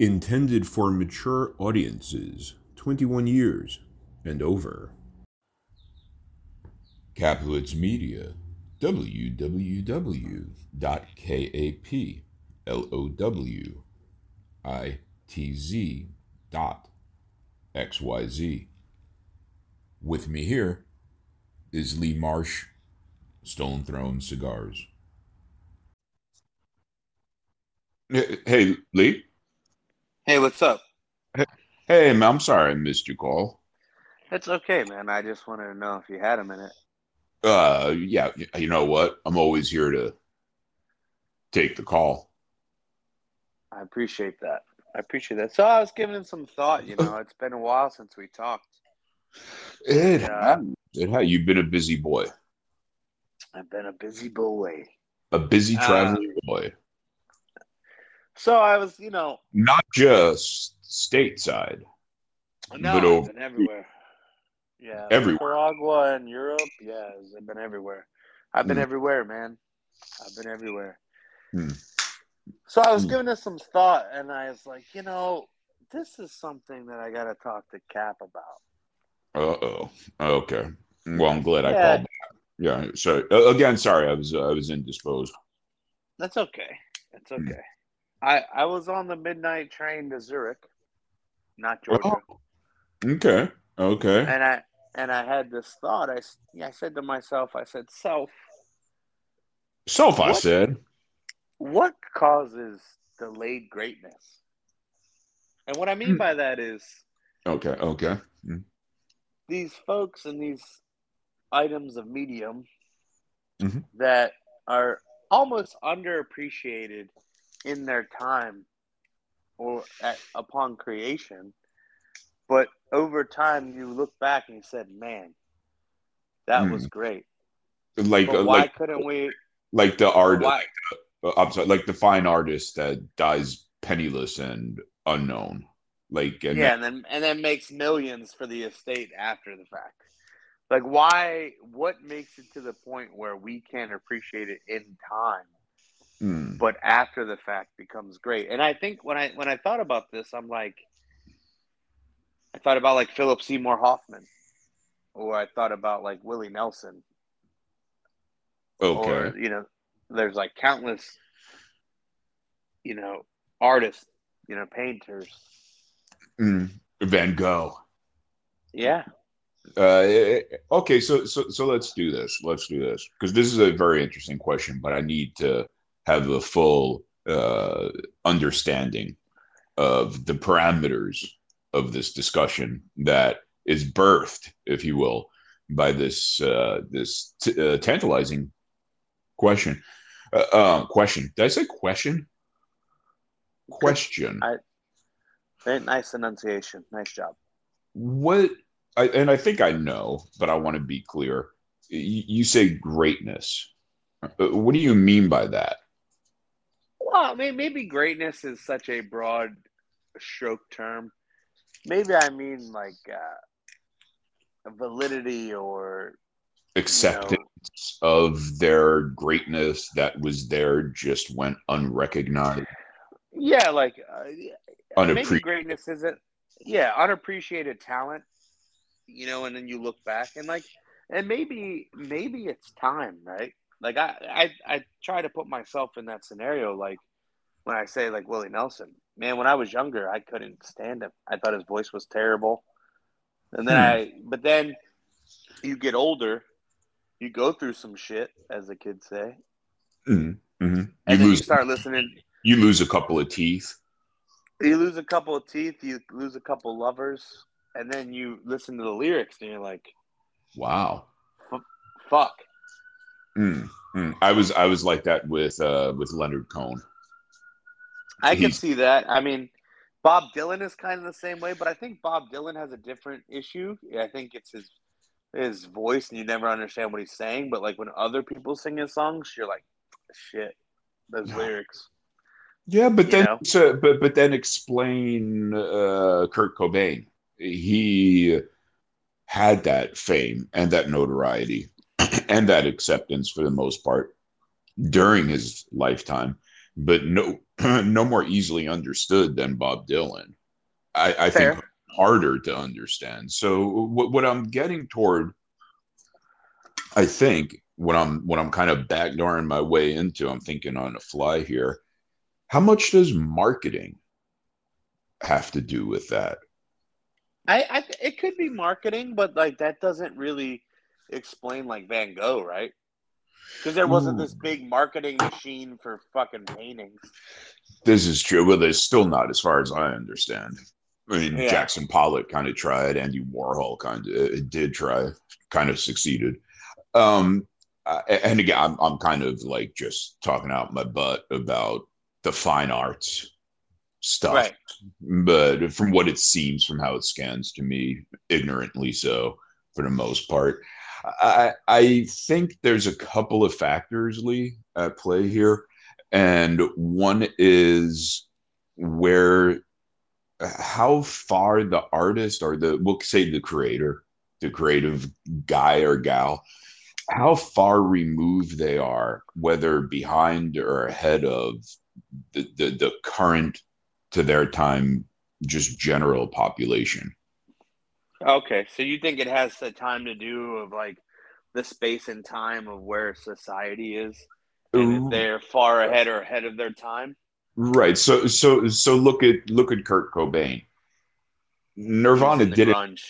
Intended for mature audiences, 21 years and over. Kaplowitz Media, www.kaplowitz.xyz. With me here is Lee Marsh, Stolen Throne Cigars. Hey, Lee. Hey, what's up? Hey, man, I'm sorry I missed your call. It's okay, man. I just wanted to know if you had a minute. Uh, yeah, you know what? I'm always here to take the call. I appreciate that. I appreciate that. So I was giving it some thought. You know, it's been a while since we talked. It, Yeah. it had you've been a busy boy, I've been a busy boy. a busy Ah. traveling boy, So I was, you know, not just stateside. no, But I've over- been everywhere. Yeah, Everywhere. Nicaragua and Europe. Yeah, I've been everywhere. I've been Hmm. everywhere, man. I've been everywhere. Hmm. So I was Hmm. giving this some thought, and I was like, you know, this is something that I got to talk to Cap about. Uh oh. Okay. Well, I'm glad I called back. Yeah. So again, sorry, I was uh, I was indisposed. That's okay. That's Hmm. okay. I I was on the midnight train to Zurich, not Georgia, Oh. Okay. Okay. and I and I had this thought. I I said to myself, I said, self, Self, I said. what causes delayed greatness? And what I mean Hmm. by that is Okay. Okay. these folks and these items of medium Mhm. that are almost underappreciated in their time or at, upon creation but over time you look back and you said man that Hmm. was great Like but uh, why like couldn't we like the art. why uh, I'm sorry, like the fine artist that dies penniless and unknown. Like and yeah and then and then makes millions for the estate after the fact like why what makes it to the point where we can't appreciate it in time Mm, but after the fact becomes great. And I think when I when I thought about this, I'm like, I thought about like Philip Seymour Hoffman, or I thought about like Willie Nelson, okay. or you know, there's like countless, you know, artists, you know, painters. Mm, Van Gogh. Yeah, Uh, okay, so so so let's do this. Let's do this because this is a very interesting question, but I need to have a full uh, understanding of the parameters of this discussion that is birthed, if you will, by this uh, this t- uh, tantalizing question. Uh, uh, question. Did I say question? Question. I- nice enunciation. Nice job. what I, and I think I know, but I want to be clear. You, you say greatness. Uh, What do you mean by that? Well, I mean, maybe greatness is such a broad stroke term. Maybe I mean like uh, validity or Acceptance of their greatness that was there just went unrecognized, Yeah, like uh, maybe greatness isn't. Yeah, unappreciated talent. You know, and then you look back and like, and maybe maybe it's time, right? Like I I I try to put myself in that scenario. Like when I say like Willie Nelson, man, when I was younger, I couldn't stand him. I thought his voice was terrible. And then Hmm. I, but then you get older, you go through some shit, as the kids say, Mhm, mhm. You and then lose you start listening. you lose a couple of teeth. you lose a couple of teeth, you lose a couple lovers, and then you listen to the lyrics and you're like, Wow. fuck. Mm, mm. I was I was like that with uh with Leonard Cohen. I can see that. I mean, Bob Dylan is kind of the same way, but I think Bob Dylan has a different issue. I think it's his his voice, and you never understand what he's saying. But like when other people sing his songs, you're like, shit, those lyrics. Yeah, but You then know? so, but but then explain uh, Kurt Cobain. He had that fame and that notoriety and that acceptance for the most part during his lifetime but no no more easily understood than Bob Dylan. I, I think harder to understand. So what, what I'm getting toward, I think, what I'm what I'm kind of backdooring my way into, I'm thinking on the fly here. How much does marketing have to do with that? I, I it could be marketing, but like that doesn't really explain like Van Gogh, right? Because there wasn't Ooh. this big marketing machine for fucking paintings. This is true. Well, there's still not, as far as I understand. I mean, yeah. Jackson Pollock kind of tried. Andy Warhol kind of did try, kind of succeeded. Um, and again, I'm, I'm kind of like just talking out my butt about the fine arts stuff. Right. But from what it seems, from how it scans to me, ignorantly so for the most part, I, I think there's a couple of factors, Lee, at play here. And one is where how far the artist or the we'll say the creator, the creative guy or gal, how far removed they are, whether behind or ahead of the, the, the current to their time, just general population. Okay, so you think it has the time to do of like the space and time of where society is, and if they're far ahead or ahead of their time? Right. So so so look at look at Kurt Cobain. Nirvana didn't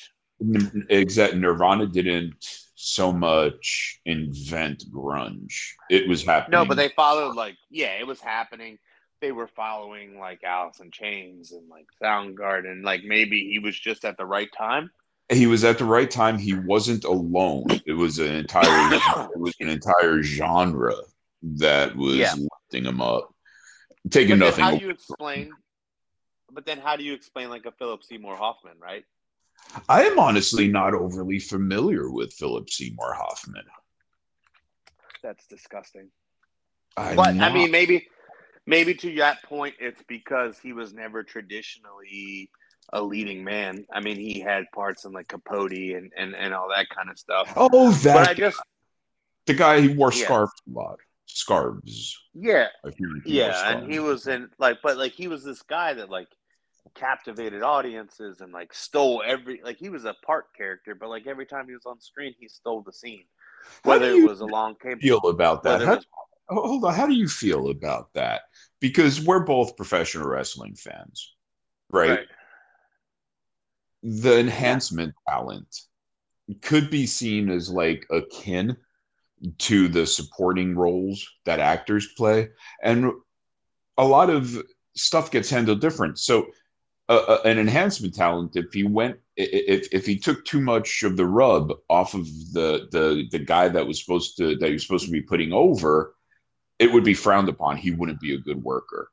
exact Nirvana didn't so much invent grunge. It was happening. No, but they followed like yeah, it was happening. They were following like Alice in Chains and like Soundgarden. Like maybe he was just at the right time. He was at the right time. He wasn't alone. It was an entire it was an entire genre that was yeah. lifting him up. Taking but nothing. How do you explain? But then, how do you explain like a Philip Seymour Hoffman, right? I am honestly not overly familiar with Philip Seymour Hoffman. That's disgusting. I'm but not... I mean, maybe, maybe to that point, it's because he was never traditionally a leading man. I mean, he had parts in like Capote and and, and all that kind of stuff. Oh, that. But I just the guy who wore yeah. scarves a lot scarves. Yeah, yeah, and he was in like, but like he was this guy that like captivated audiences and like stole every like he was a part character, but like every time he was on screen, he stole the scene. Whether it was a long cable, feel about that. How, was, oh, hold on, how do you feel about that? Because we're both professional wrestling fans, right? right. The enhancement talent could be seen as like akin to the supporting roles that actors play. And a lot of stuff gets handled different. So uh, uh, an enhancement talent if he went if if he took too much of the rub off of the the the guy that was supposed to that he was supposed to be putting over it would be frowned upon. He wouldn't be a good worker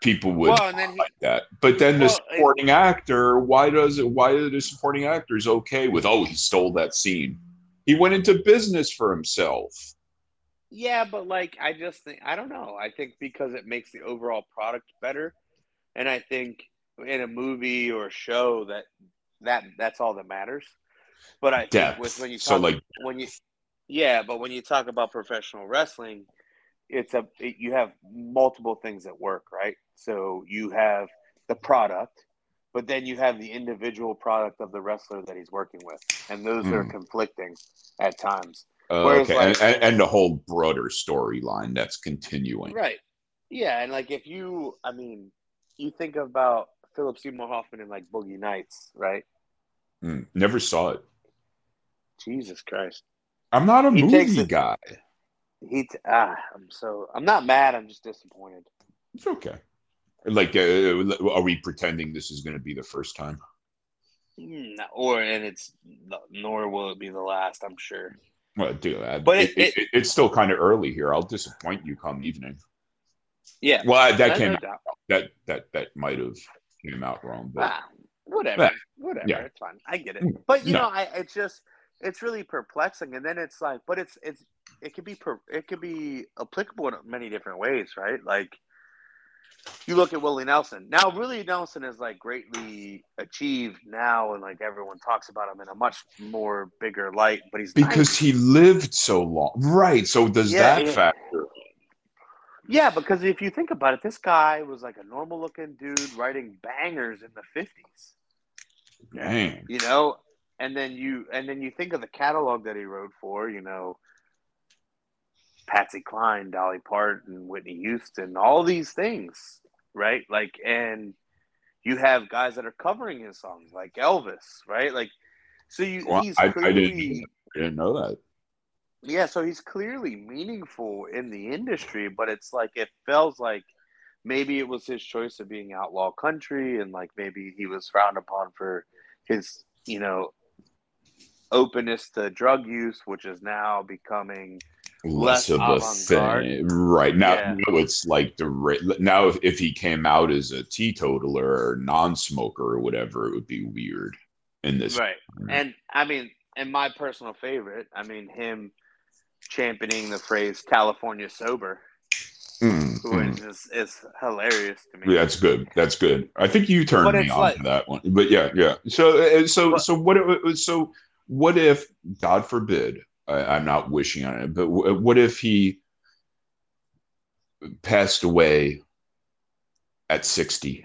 people would well, he, like that but then well, the supporting it, actor why does it why are the supporting actors okay with oh he stole that scene he went into business for himself. Yeah, but like I just think I don't know. I think because it makes the overall product better, and I think in a movie or a show that that that's all that matters. But I Depth. think with when you talk so like when you yeah, but when you talk about professional wrestling, it's a it, you have multiple things at work, right? So you have the product, but then you have the individual product of the wrestler that he's working with, and those mm. are hmm. conflicting at times. Uh, okay, like, and, and, the whole broader storyline that's continuing, right? Yeah, and like if you, I mean, you think about Philip Seymour Hoffman in like Boogie Nights, right? Mm, never saw it. Jesus Christ! I'm not a he movie guy. He t- ah, I'm so I'm not mad. I'm just disappointed. It's okay. Like, uh, are we pretending this is going to be the first time? No, or and it's nor will it be the last. I'm sure. Well, dude, uh, but it, it, it, it's still kind of early here. I'll disappoint you come evening. Yeah. Well, that came out, that that that might have came out wrong, but ah, whatever, whatever. Yeah. It's fine. I get it. Mm, but you no. know, I it's just it's really perplexing, and then it's like, but it's it's it could be per, it could be applicable in many different ways, right? Like you look at Willie Nelson. Now, Willie Nelson is like greatly achieved now, and like everyone talks about him in a much more bigger light. But he's because 90. he lived so long, right? So does yeah, that yeah. factor? Yeah, because if you think about it, this guy was like a normal looking dude writing bangers in the fifties. Dang. You know, and then you and then you think of the catalog that he wrote for, you know, Patsy Cline, Dolly Parton, Whitney Houston, all these things, right? Like, and you have guys that are covering his songs, like Elvis, right? Like, so you Well, he's I, I clearly didn't I didn't know that. yeah, so he's clearly meaningful in the industry, but it's like it feels like maybe it was his choice of being outlaw country and like maybe he was frowned upon for his, you know, openness to drug use, which is now becoming Less Less of a thing, right now? Yeah. now it's like the now if, if he came out as a teetotaler or non-smoker or whatever, it would be weird in this. right. And I mean, and my personal favorite, I mean, him championing the phrase "California sober," Mm, mm. is is hilarious to me. Yeah, that's good. That's good. I think you turned me on like- to that one. But yeah, yeah. So, uh, so, But- so what? if- So, what if, God forbid, I, I'm not wishing on it, but w- what if he passed away at 60?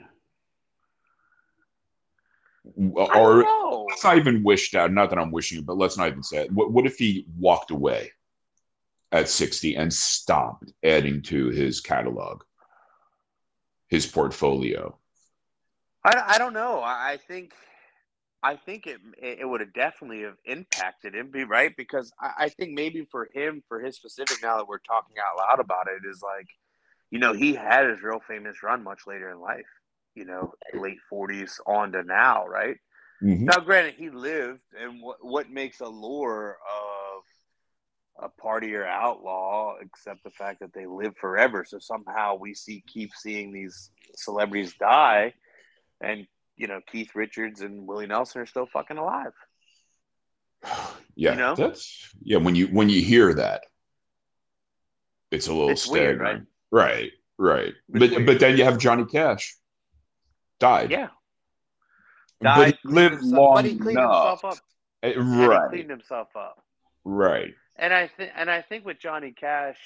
Or know. let's not even wish that. Not that I'm wishing it, but let's not even say it. What, what if he walked away at 60 and stopped adding to his catalog, his portfolio? I, I don't know. I, I think I think it it would have definitely have impacted him, be right? Because I, I think maybe for him, for his specific, now that we're talking out loud about it, is like, you know, he had his real famous run much later in life. You know, late forties on to now, right? Mhm. Now, granted, he lived, and what what makes a lure of a partier outlaw, except the fact that they live forever. So somehow we see keep seeing these celebrities die, and you know Keith Richards and Willie Nelson are still fucking alive. Yeah, You know? that's yeah. When you when you hear that, it's a little It's weird, staggering. right? Right, It's but weird. but then you have Johnny Cash died. Yeah, but died, he lived himself- long but he cleaned enough. himself up. Eh, Right, cleaned himself up. right. And I think, and I think with Johnny Cash,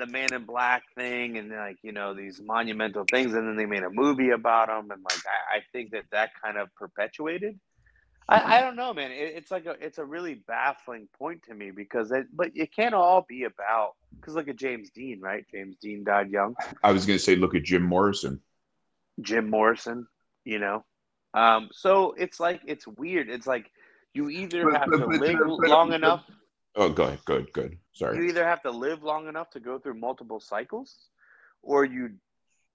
the Man in Black thing, and like you know these monumental things, and then they made a movie about them, and like I, I think that that kind of perpetuated. I, I don't know, man. It, it's like a, it's a really baffling point to me because it, but it can't all be about because look at James Dean, right? James Dean died young. I was gonna say, look at Jim Morrison. Jim Morrison, you know. Um, so it's like it's weird. It's like you either have but- to but- live long enough Oh, good, good, good. Sorry. You either have to live long enough to go through multiple cycles or you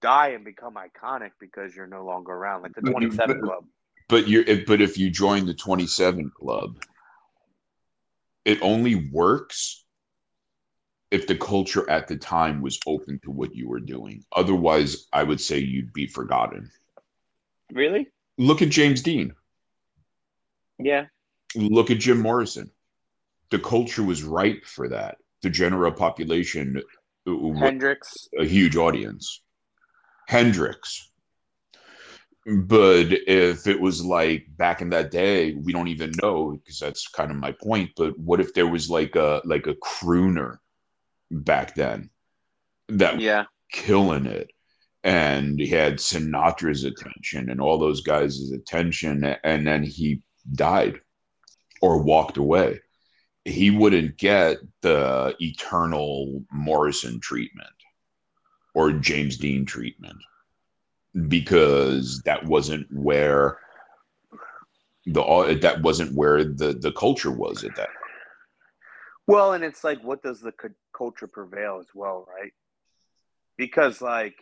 die and become iconic because you're no longer around like the But- 27 but- club But you, are but if you join the twenty-seven club, it only works if the culture at the time was open to what you were doing. Otherwise, I would say you'd be forgotten. really Look at James Dean. yeah Look at Jim Morrison. The culture was ripe for that. The general population, uh, hendrix a huge audience. Hendrix. But if it was like back in that day, we don't even know because that's kind of my point. But what if there was like a like a crooner back then that yeah killing it and he had Sinatra's attention and all those guys' attention and then he died or walked away he wouldn't get the eternal Morrison treatment or James Dean treatment because that wasn't where the that wasn't where the the culture was at that well and it's like what does the cu- culture prevail as well right? Because like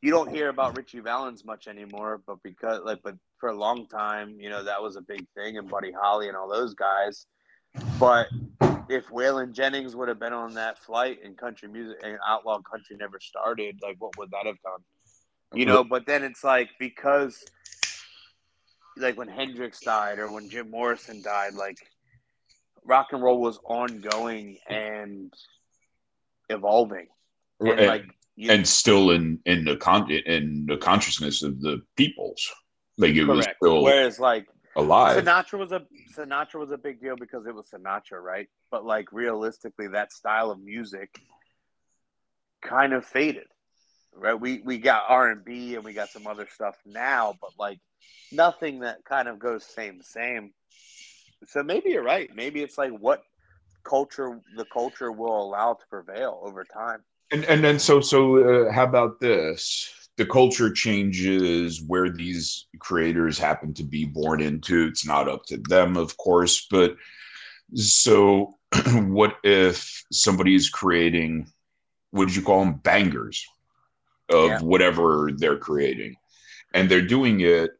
you don't hear about richie valens much anymore but because like but for a long time you know that was a big thing and buddy holly and all those guys but if Waylon Jennings would have been on that flight and country music and outlaw country never started, like what would that have done? You know, but then it's like because like when Hendrix died or when Jim Morrison died, like rock and roll was ongoing and evolving. And, and, like you, and still in in the con in the consciousness of the peoples like it was still Whereas like alive Sinatra was a Sinatra was a big deal because it was Sinatra, right? But like realistically, that style of music kind of faded. Right? We we got R and B and we got some other stuff now, but like nothing that kind of goes same same. So maybe you're right. Maybe it's like what culture the culture will allow to prevail over time. And and then so so uh, how about this? The culture changes where these creators happen to be born into. It's not up to them, of course, but so what if somebody is creating what did you call them bangers of yeah. whatever they're creating and they're doing it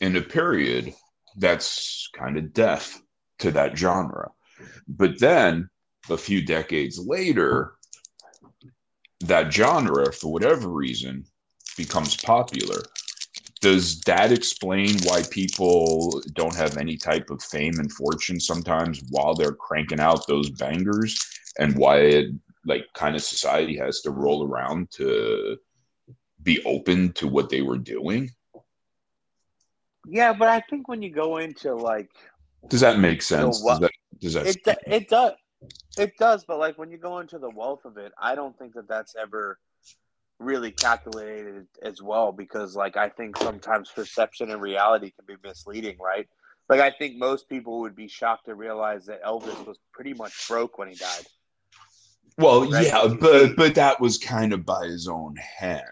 in a period that's kind of deaf to that genre but then a few decades later that genre for whatever reason becomes popular. Does that explain why people don't have any type of fame and fortune sometimes while they're cranking out those bangers? And why it like kind of society has to roll around to be open to what they were doing? Yeah but i think when you go into like does that make sense? does that, does that it, it does it does but like when you go into the wealth of it i don't think that that's ever really calculated as well because like I think sometimes perception and reality can be misleading, right? Like I think most people would be shocked to realize that Elvis was pretty much broke when he died. Well, right? yeah, but but that was kind of by his own hand.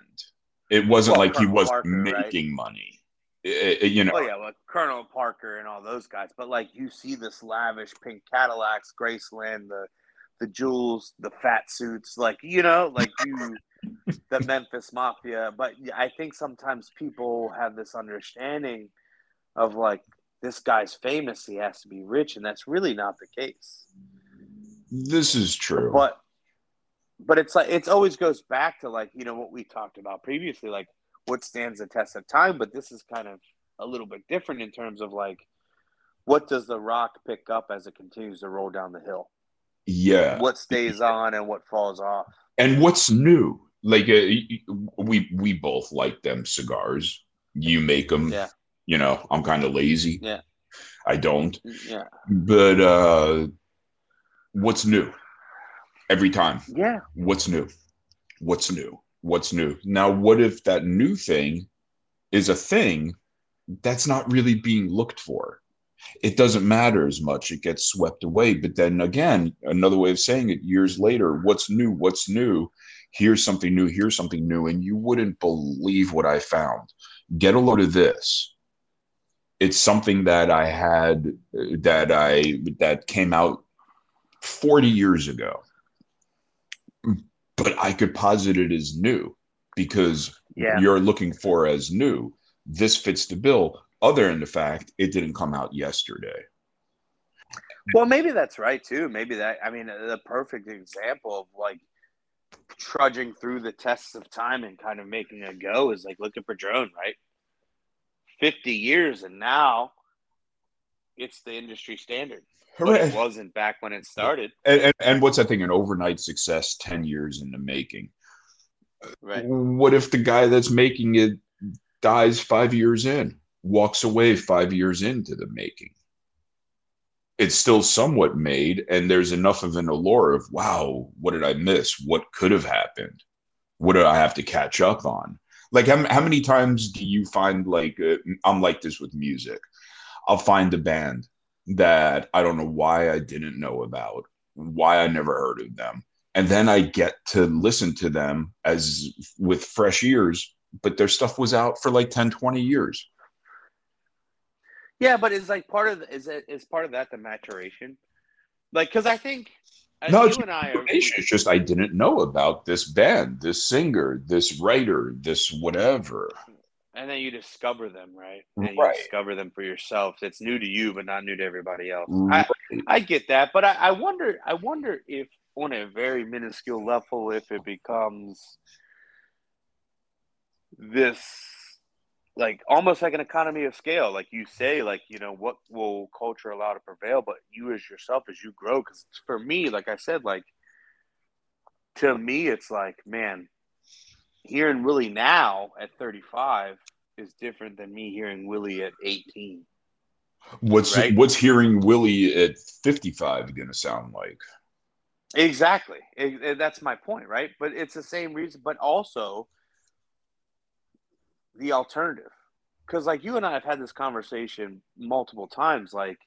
It wasn't well, like Colonel he was Parker, making right? money. It, it, you know. Oh yeah, like Colonel Parker and all those guys. But like you see this lavish pink Cadillacs, Graceland, the the jewels, the fat suits, like you know, like you the Memphis Mafia. But I think sometimes people have this understanding of like this guy's famous, he has to be rich, and that's really not the case. This is true. But but it's like it's always goes back to like, you know, what we talked about previously, like what stands the test of time, but this is kind of a little bit different in terms of like what does the rock pick up as it continues to roll down the hill? Yeah. What stays on and what falls off. And what's new? Like uh, we we both like them cigars. You make them. Yeah. You know, I'm kind of lazy. Yeah. I don't. Yeah. But uh what's new? Every time. Yeah. What's new? What's new? What's new? Now what if that new thing is a thing that's not really being looked for? It doesn't matter as much. It gets swept away. But then again, another way of saying it years later, what's new? What's new? Here's something new, here's something new, and you wouldn't believe what I found. Get a load of this. It's something that I had uh, that I that came out 40 years ago. But I could posit it as new because yeah. you're looking for as new. This fits the bill, other than the fact it didn't come out yesterday. Well, maybe that's right too. Maybe that I mean the perfect example of like trudging through the tests of time and kind of making a go is like look at Padron, right? 50 years and now it's the industry standard. But it wasn't back when it started. And, and, and what's that thing? An overnight success 10 years in the making. Right. What if the guy that's making it dies five years in, walks away five years into the making? It's still somewhat made and there's enough of an allure of wow what did i miss? What could have happened? What did i have to catch up on? Like how, how many times do you find like uh, i'm like this with music. I'll find a band that i don't know why i didn't know about why i never heard of them and then i get to listen to them as with fresh ears but their stuff was out for like 10 20 years yeah, but it's like part of the, is it is part of that the maturation? Like, because I think no, it's, are, it's just I didn't know about this band, this singer, this writer, this whatever. And then you discover them, right? And you right. discover them for yourself. It's new to you, but not new to everybody else. Right. I, I get that, but I, I wonder. I wonder if, on a very minuscule level, if it becomes this like almost like an economy of scale like you say like you know what will culture allow to prevail but you as yourself as you grow because for me like i said like to me it's like man hearing willie now at 35 is different than me hearing willie at 18 what's right? what's hearing willie at 55 gonna sound like Exactly. It, it, that's my point, right? But it's the same reason, but also the alternative. Because, like, you and I have had this conversation multiple times. Like,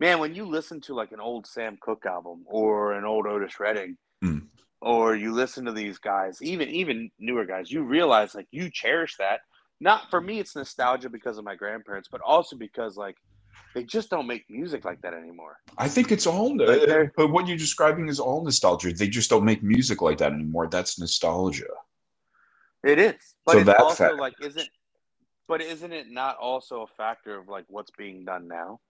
man, when you listen to like an old Sam Cooke album or an old Otis Redding, Mm. or you listen to these guys, even even newer guys, you realize like you cherish that. Not for me, it's nostalgia because of my grandparents, but also because like they just don't make music like that anymore. I think it's all, Like but what you're describing is all nostalgia. They just don't make music like that anymore. That's nostalgia. It is, but So it's that also fact- like isn't, but isn't it not also a factor of like what's being done now,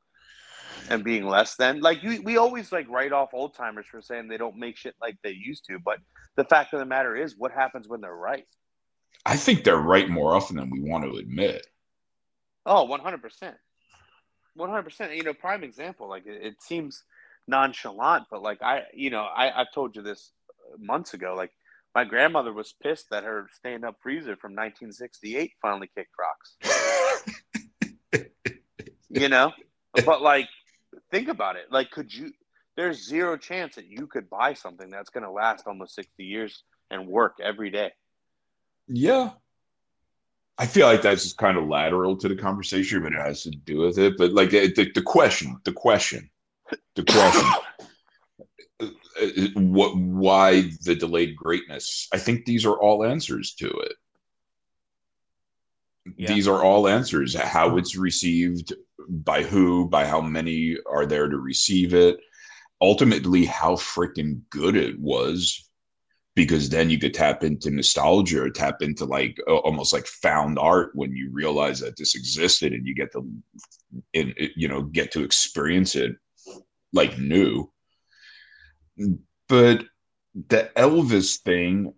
and being less than like you? We always like write off old timers for saying they don't make shit like they used to, but the fact of the matter is, what happens when they're right? I think they're right more often than we want to admit. Oh, 100%. 100%. You know, prime example, like it, it seems nonchalant, but like I, you know, I, I've told you this months ago. Like my grandmother was pissed that her stand up freezer from 1968 finally kicked rocks, you know? But like, think about it. Like, could you, there's zero chance that you could buy something that's going to last almost 60 years and work every day. Yeah. I feel like that's just kind of lateral to the conversation, but it has to do with it. But like the, the, question, the question, the question, what, why the delayed greatness? I think these are all answers to it. Yeah. These are all answers. How it's received, by who, by how many are there to receive it. Ultimately, how freaking good it was because then you could tap into nostalgia or tap into like almost like found art when you realize that this existed and you get to in you know get to experience it like new but the elvis thing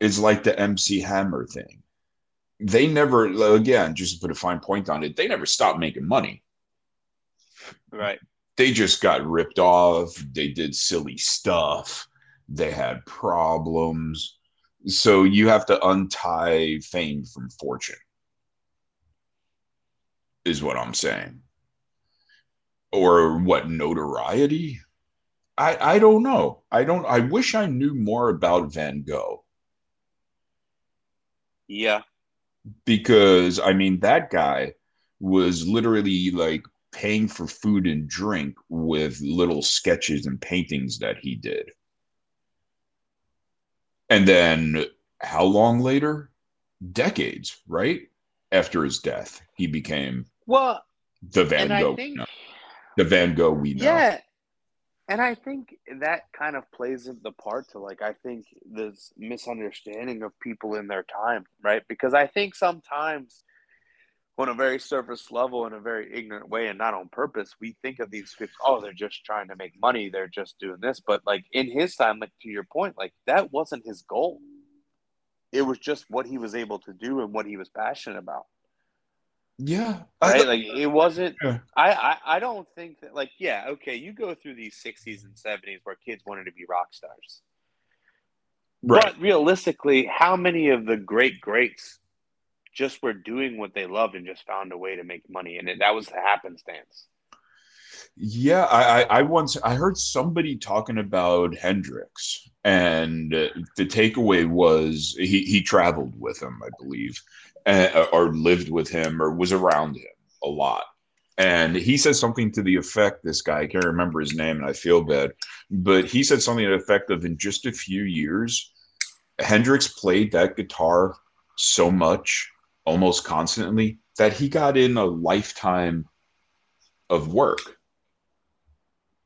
is like the mc hammer thing. They never again just to put a fine point on it they never stopped making money. Right. they just got ripped off. They did silly stuff. They had problems. So you have to untie fame from fortune is what i'm saying. Or what notoriety i i don't know. I don't i wish i knew more about van gogh. Yeah. because i mean that guy was literally like paying for food and drink with little sketches and paintings that he did. And then how long later? Decades right? After his death he became Well, the van gogh think, no, the van gogh we know. Yeah, and I think that kind of plays the part to like I think this misunderstanding of people in their time, right? Because I think sometimes on a very surface level, in a very ignorant way, and not on purpose, we think of these fifth, oh, they're just trying to make money, they're just doing this. But like in his time, like to your point, like that wasn't his goal. It was just what he was able to do and what he was passionate about. Yeah right? I, like it wasn't. Yeah. I, I I don't think that. Like yeah, okay, you go through these '60s and '70s where kids wanted to be rock stars, right but realistically, how many of the great greats just were doing what they loved and just found a way to make money, and it, that was the happenstance. Yeah, I, I, I once I heard somebody talking about Hendrix, and the takeaway was he he traveled with him, I believe, uh, or lived with him, or was around him a lot. And he said something to the effect, this guy, I can't remember his name, and I feel bad, but he said something to the effect of in just a few years, Hendrix played that guitar so much, almost constantly, that he got in a lifetime of work.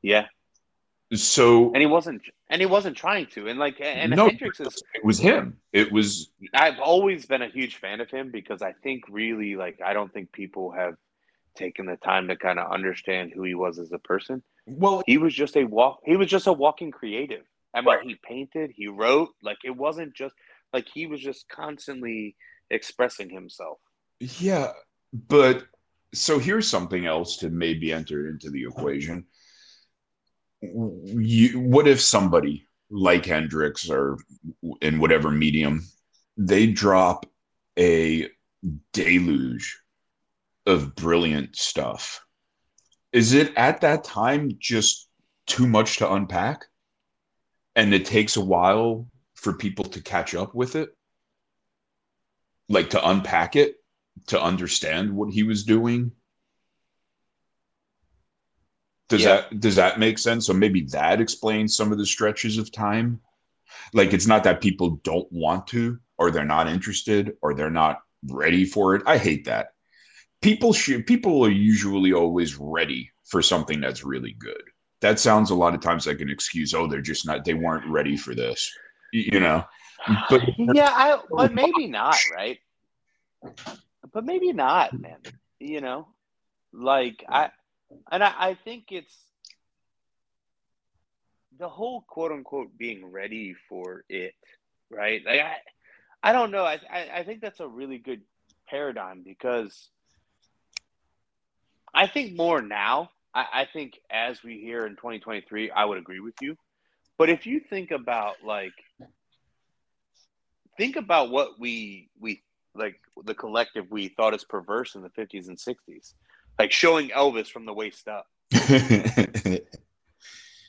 Yeah, So and he wasn't, and he wasn't trying to, and like, and No. Hendrix is. it was him. It was I've always been a huge fan of him because I think really like I don't think people have taken the time to kind of understand who he was as a person. well, he was just a walk he was just a walking creative i mean Right. he painted he wrote like it wasn't just like he was just constantly expressing himself yeah, but so here's something else to maybe enter into the equation. You, what if somebody like Hendrix or in whatever medium, they drop a deluge of brilliant stuff? Is it at that time just too much to unpack? and it takes a while for people to catch up with it like to unpack it to understand what he was doing does Yeah. that does that make sense? So maybe that explains some of the stretches of time? Like it's not that people don't want to or they're not interested or they're not ready for it. I hate that. People should people are usually always ready for something that's really good. That sounds a lot of times like an excuse oh they're just not they weren't ready for this you know? But yeah, I but maybe not, right? But maybe not, man. You know, like I and I, I think it's the whole quote unquote being ready for it, right? Like I, I don't know. I, I I think that's a really good paradigm because I think more now. I, I think as we hear in 2023, I would agree with you. But if you think about like think about what we we like the collective we thought is perverse in the 50s and 60s like showing elvis from the waist up.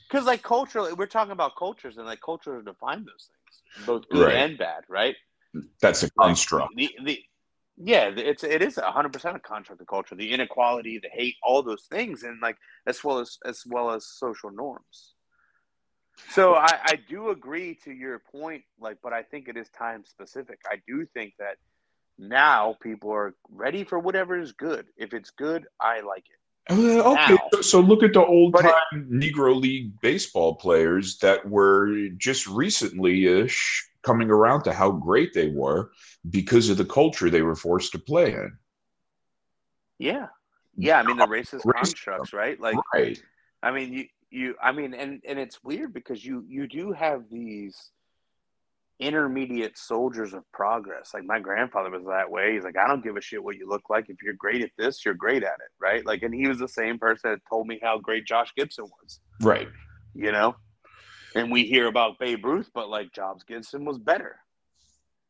Because like culturally we're talking about cultures and like cultures define those things both good Right. and bad right? That's a um, construct. the, the yeah it's it is 100% a construct of culture the inequality the hate all those things and like as well as as well as social norms. So I, I do agree to your point like but i think it is time specific. I do think that now people are ready for whatever is good if it's good i like it Uh, okay, Now. so, look at the old But it- time Negro League baseball players that were just recently ish coming around to how great they were because of the culture they were forced to play in. yeah yeah i mean the racist Racist. constructs right like right. I mean, you, you, I mean, and and it's weird because you you do have these intermediate soldiers of progress. Like my grandfather was that way. He's like, I don't give a shit what you look like. If you're great at this, you're great at it, right? Like, and he was the same person that told me how great Josh Gibson was, Right. you know. And we hear about Babe Ruth, but like Josh Gibson was better,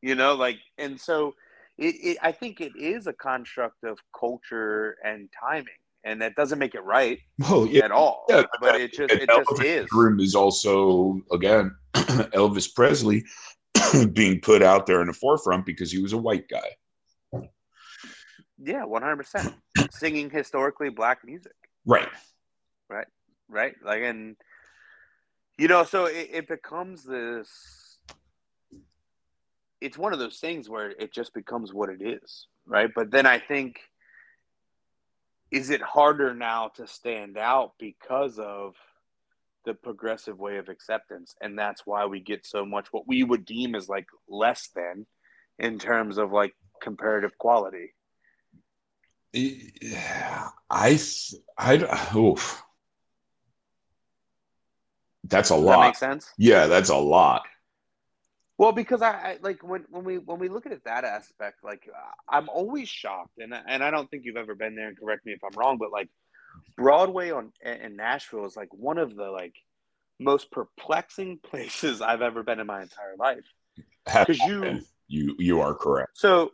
you know. Like, and so it, it I think it is a construct of culture and timing, and that doesn't make it right Well, yeah. at all. Yeah, but it just it just is. Room is also again Elvis Presley being put out there in the forefront because he was a white guy. Yeah, one hundred percent. Singing historically black music, Right. right? Right. Like, and you know, so it, it becomes this. It's one of those things where it just becomes what it is, right? But then I think, is it harder now to stand out because of the progressive way of acceptance, and that's why we get so much what we would deem as like less than, in terms of like comparative quality. Yeah. I I oof. That's a Does that lot. make sense? Yeah, that's a lot. Well, because I, I like when, when we when we look at it that aspect, like I'm always shocked, and and I don't think you've ever been there. And correct me if I'm wrong, but like Broadway on in Nashville is like one of the like most perplexing places I've ever been in my entire life. Because you- you you are correct. So,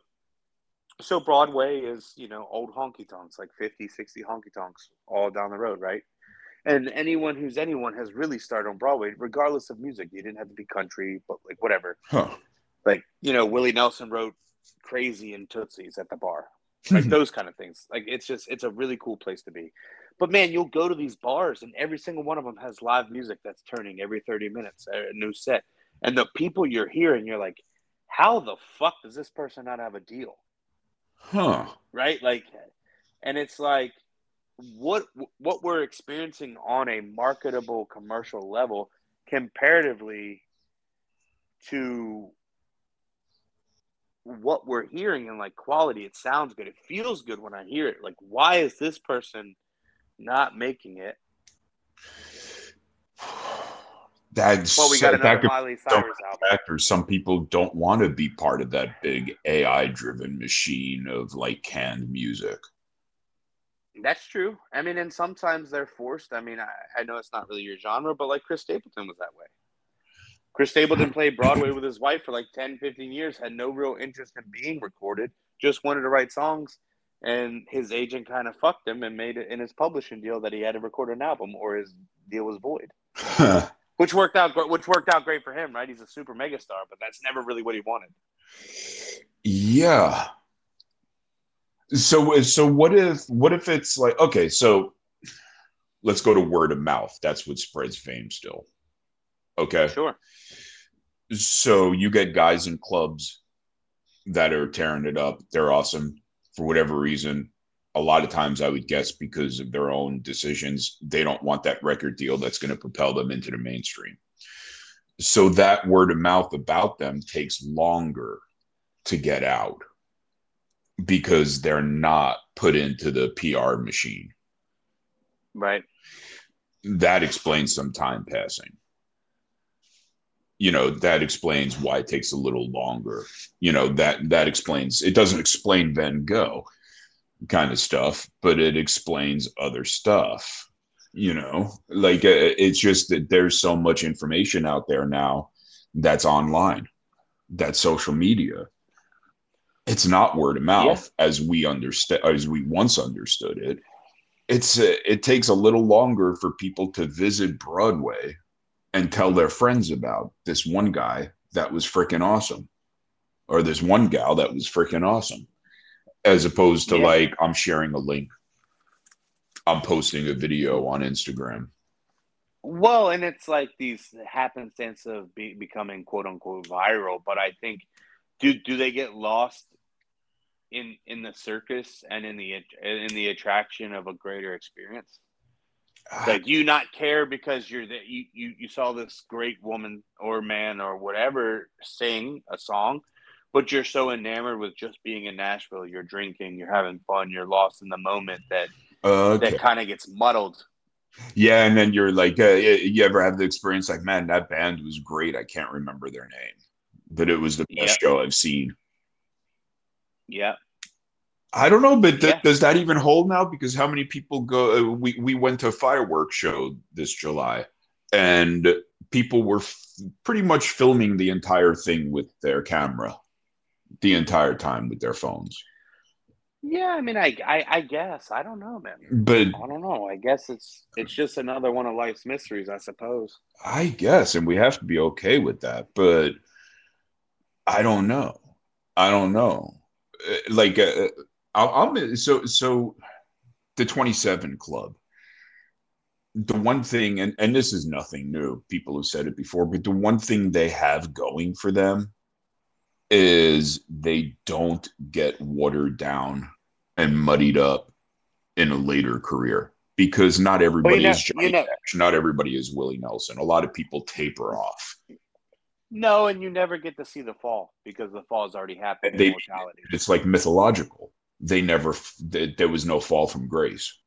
so Broadway is you know old honky tonks, like 50, 60 honky tonks all down the road, right? And anyone who's anyone has really started on Broadway, regardless of music. You didn't have to be country, but like whatever. Huh. like you know Willie Nelson wrote "Crazy" and Tootsies at the bar, like hmm. those kind of things. Like it's just it's a really cool place to be. But man, you'll go to these bars and every single one of them has live music that's turning every thirty minutes, a new set, and the people you're hearing, you're like, how the fuck does this person not have a deal? Huh. right like and it's like what what we're experiencing on a marketable commercial level comparatively to what we're hearing and like quality it sounds good it feels good when i hear it like why is this person not making it That's well we got that another could miley cyrus album factor. Some people don't want to be part of that big AI driven machine of like canned music. That's true. I mean, and sometimes they're forced. I mean, I, I know it's not really your genre, but like Chris Stapleton was that way. Chris Stapleton played Broadway with his wife for like 10, 15 years, had no real interest in being recorded, just wanted to write songs. And his agent kind of fucked him and made it in his publishing deal that he had to record an album or his deal was void. Huh. which worked out which worked out great for him, right? He's a super mega star, but that's never really what he wanted. Yeah. So uh, so what if what if it's like okay, so let's go to word of mouth. That's what spreads fame still. Okay. Sure. So you get guys in clubs that are tearing it up. They're awesome for whatever reason. A lot of times, I would guess because of their own decisions, they don't want that record deal that's going to propel them into the mainstream. So that word of mouth about them takes longer to get out because they're not put into the PR machine. Right. That explains some time passing. You know, that explains why it takes a little longer. You know, that that explains it doesn't explain Van Gogh kind of stuff, but it explains other stuff. You know, like uh, it's just that there's so much information out there now that's online, that's social media. It's not word of mouth yeah. as we understand as we once understood it it's uh, it takes a little longer for people to visit Broadway and tell their friends about this one guy that was freaking awesome or this one gal that was freaking awesome as opposed to yeah. like I'm sharing a link I'm posting a video on Instagram well and it's like these happenstance of be- becoming quote unquote viral but I think do do they get lost in in the circus and in the in the attraction of a greater experience. Like you not care because you're that you, you you saw this great woman or man or whatever sing a song but you're so enamored with just being in nashville you're drinking you're having fun you're lost in the moment that okay. that kind of gets muddled yeah and then you're like uh, you ever have the experience like man that band was great i can't remember their name but it was the best yep. show i've seen yeah. I don't know, but th- yeah. does that even hold now? Because how many people go? Uh, we we went to a fireworks show this July, and people were f- pretty much filming the entire thing with their camera, the entire time with their phones. Yeah, I mean, I, I, I guess I don't know, man. But I don't know. I guess it's it's just another one of life's mysteries, I suppose. I guess, and we have to be okay with that. But I don't know. I don't know. Uh, like uh, I'm so so the 27 club. The one thing, and, and this is nothing new, people have said it before, but the one thing they have going for them is they don't get watered down and muddied up in a later career because not everybody well, you know, is Johnny you know, Cash, not everybody is Willie Nelson. A lot of people taper off. No, and you never get to see the fall because the fall has already happened. They, it's like mythological. They never. There was no fall from grace.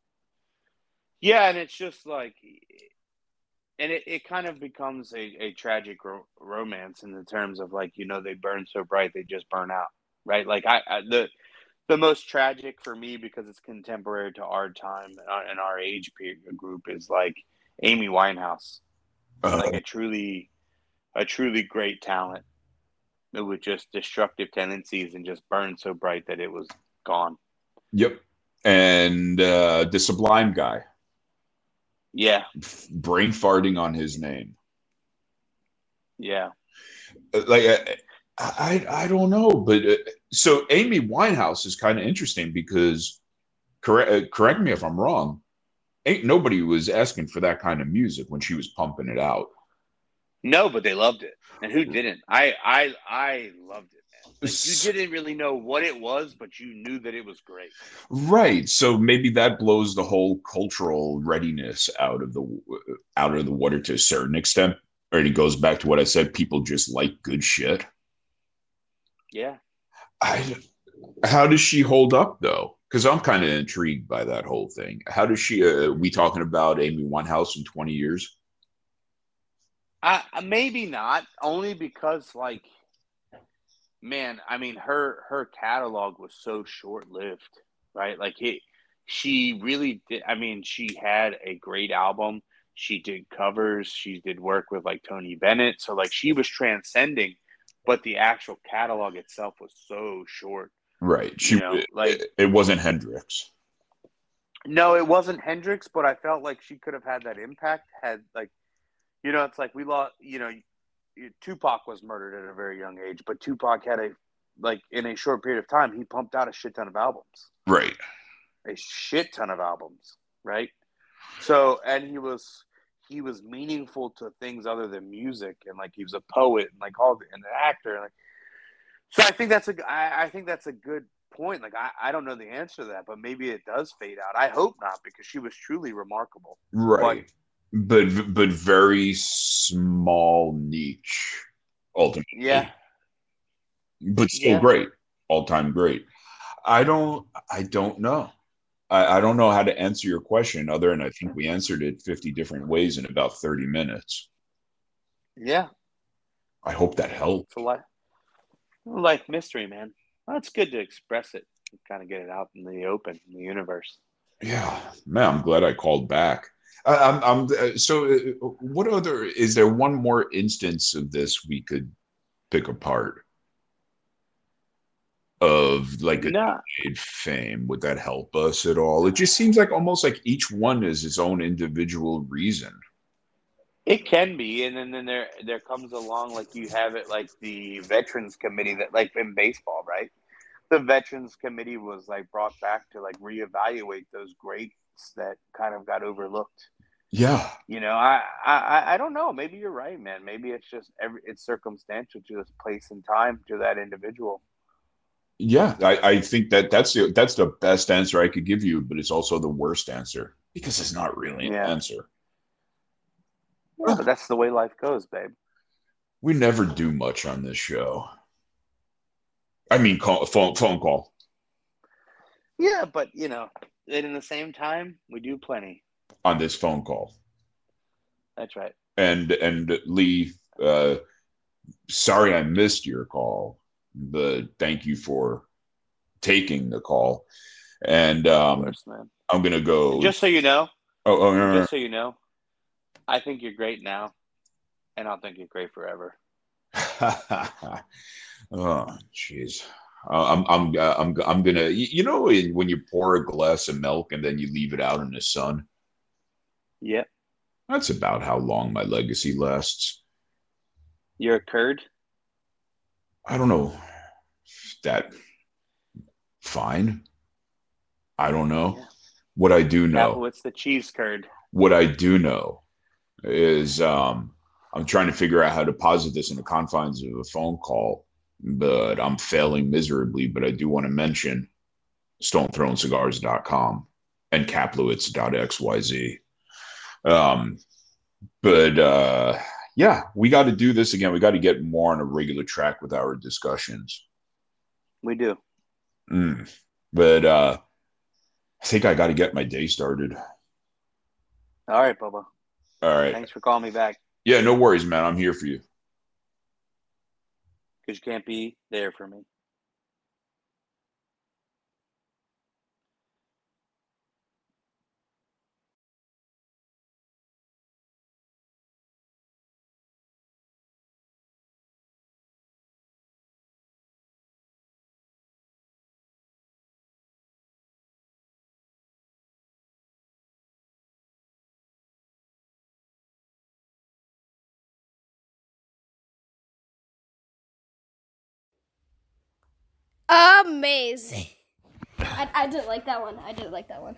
Yeah, and it's just like, and it, it kind of becomes a, a tragic ro- romance in the terms of like you know they burn so bright they just burn out, right? Like I, I the the most tragic for me because it's contemporary to our time and our age group is like Amy Winehouse, uh, like a truly a truly great talent with just destructive tendencies and just burned so bright that it was gone. Yep. And uh, the Sublime guy. Yeah. Brain farting on his name. Yeah. Uh, like I, I, I don't know, but uh, so Amy Winehouse is kind of interesting because correct uh, correct me if I'm wrong. Ain't nobody was asking for that kind of music when she was pumping it out. No, but they loved it, and who didn't? I I I loved it. Like you didn't really know what it was, but you knew that it was great. Right. So maybe that blows the whole cultural readiness out of the out of the water to a certain extent. Or it goes back to what I said: people just like good shit. Yeah. I. How does she hold up though? Because I'm kind of intrigued by that whole thing. How does she? Uh, we talking about Amy Winehouse in 20 years? Uh, maybe not. Only because, like, man, I mean, her her catalog was so short lived, right? Like, it, she really did. I mean, she had a great album. She did covers. She did work with like Tony Bennett. So, like, she was transcending, but the actual catalog itself was so short. Right. She you know, like it, it wasn't Hendrix. No, it wasn't Hendrix, but I felt like she could have had that impact had like You know, it's like we lost. You know, Tupac was murdered at a very young age, but Tupac had a like in a short period of time, he pumped out a shit ton of albums. Right. A shit ton of albums. Right. So, and he was he was meaningful to things other than music, and like he was a poet and like all the, and an actor, and like. So I think that's a I, I think that's a good point. Like I, I don't know the answer to that, but maybe it does fade out. I hope not because she was truly remarkable. Right. But but, very small niche ultimately. Yeah. But still yeah. great. All time great. I don't I don't know. I, I don't know how to answer your question other than I think we answered it 50 different ways in about 30 minutes. Yeah. I hope that helped. It's a life, life mystery, man. Well, it's good to express it, kind of get it out in the open, in the universe. Yeah, man, I'm glad I called back. I'm, I'm uh, so. Uh, what other is there? One more instance of this we could pick apart of like a fame. Would that help us at all? It just seems like almost like each one is its own individual reason. It can be, and then, then there there comes along like you have it like the veterans committee that like in baseball, right? the veterans committee was like brought back to like reevaluate those greats that kind of got overlooked. Yeah. You know, I, I I don't know. Maybe you're right, man. Maybe it's just every it's circumstantial to this place and time to that individual. Yeah, I, I think that that's the that's the best answer I could give you, but it's also the worst answer because it's not really an yeah. answer. Yeah, but that's the way life goes, babe. We never do much on this show. I mean, call phone phone call. Yeah, but you know, and in the same time, we do plenty on this phone call. That's right. And and Lee, uh, sorry I missed your call, but thank you for taking the call. And um, course, I'm gonna go. Just so you know. Oh, oh no, no, just so you know, I think you're great now, and I'll think you're great forever. Oh, jeez. I'm I'm uh, I'm I'm gonna you know when you pour a glass of milk and then you leave it out in the sun. Yep. That's about how long my legacy lasts. You're a curd. I don't know. That fine. I don't know. Yeah. What I do know. What's the cheese curd? What I do know is um, I'm trying to figure out how to posit this in the confines of a phone call but I'm failing miserably. But I do want to mention stolenthronecigars.com and kaplowitz.xyz. Um, but uh, yeah, we got to do this again. We got to get more on a regular track with our discussions. We do. Mm. But uh, I think I got to get my day started. All right, Bubba. All right. Thanks for calling me back. Yeah, no worries, man. I'm here for you because you can't be there for me. Amazing. I, I did like that one. I didn't like that one.